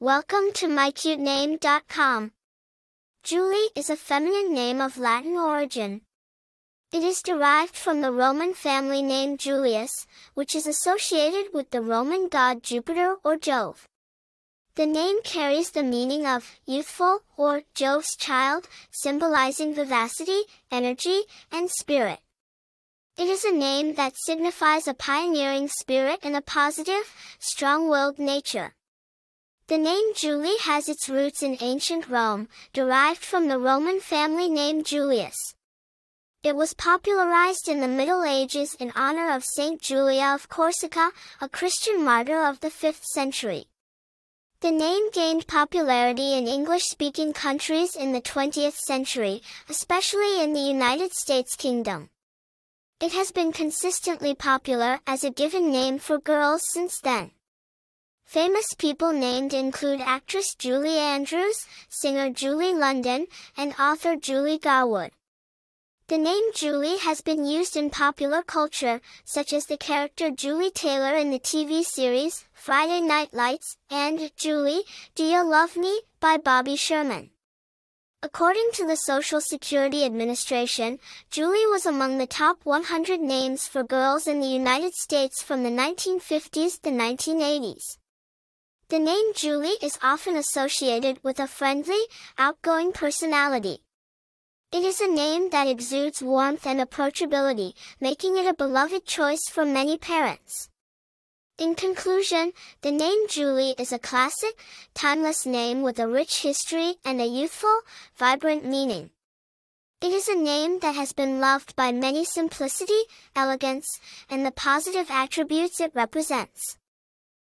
Welcome to mycutename.com. Julie is a feminine name of Latin origin. It is derived from the Roman family name Julius, which is associated with the Roman god Jupiter or Jove. The name carries the meaning of youthful or Jove's child, symbolizing vivacity, energy, and spirit. It is a name that signifies a pioneering spirit and a positive, strong-willed nature. The name Julie has its roots in ancient Rome, derived from the Roman family name Julius. It was popularized in the Middle Ages in honor of Saint Julia of Corsica, a Christian martyr of the 5th century. The name gained popularity in English-speaking countries in the 20th century, especially in the United States Kingdom. It has been consistently popular as a given name for girls since then. Famous people named include actress Julie Andrews, singer Julie London, and author Julie Garwood. The name Julie has been used in popular culture, such as the character Julie Taylor in the TV series Friday Night Lights and Julie, Do You Love Me by Bobby Sherman. According to the Social Security Administration, Julie was among the top 100 names for girls in the United States from the 1950s to 1980s. The name Julie is often associated with a friendly, outgoing personality. It is a name that exudes warmth and approachability, making it a beloved choice for many parents. In conclusion, the name Julie is a classic, timeless name with a rich history and a youthful, vibrant meaning. It is a name that has been loved by many simplicity, elegance, and the positive attributes it represents.